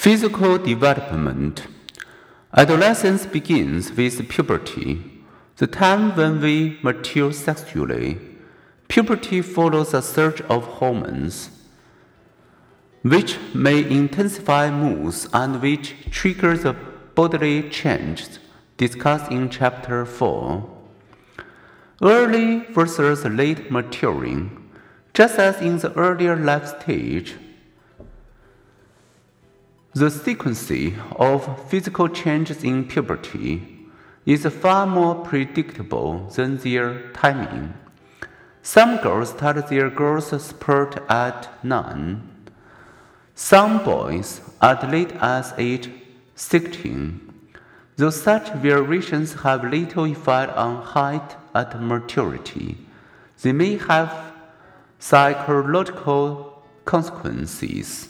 Physical development. Adolescence begins with puberty, the time when we mature sexually. Puberty follows a surge of hormones, which may intensify moods and which triggers a bodily change discussed in chapter 4. Early versus late maturing. Just as in the earlier life stage, the sequence of physical changes in puberty is far more predictable than their timing. Some girls start their growth spurt at 9. Some boys at late as age 16. Though such variations have little effect on height at maturity, they may have psychological consequences.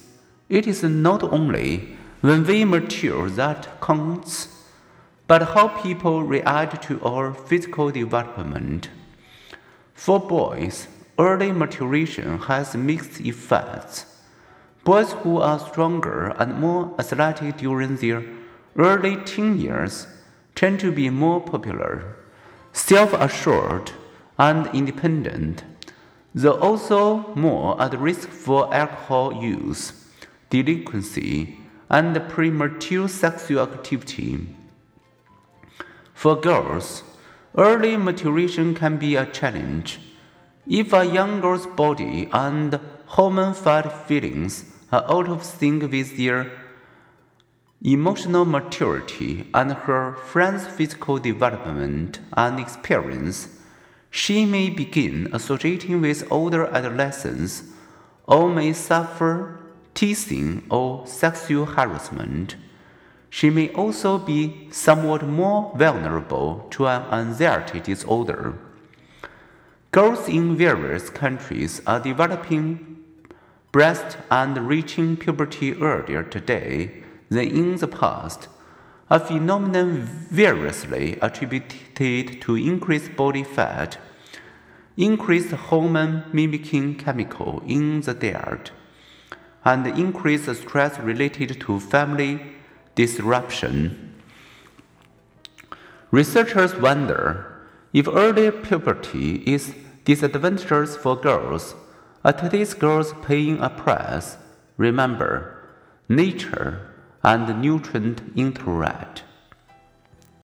It is not only when we mature that counts, but how people react to our physical development. For boys, early maturation has mixed effects. Boys who are stronger and more athletic during their early teen years tend to be more popular, self assured, and independent, though also more at risk for alcohol use delinquency, and premature sexual activity. For girls, early maturation can be a challenge. If a young girl's body and hormone fed feelings are out of sync with their emotional maturity and her friend's physical development and experience, she may begin associating with older adolescents or may suffer teasing or sexual harassment. She may also be somewhat more vulnerable to an anxiety disorder. Girls in various countries are developing breast and reaching puberty earlier today than in the past, a phenomenon variously attributed to increased body fat, increased hormone mimicking chemical in the diet, and increased stress related to family disruption. Researchers wonder if early puberty is disadvantageous for girls. Are today's girls paying a price? Remember, nature and nurture interact.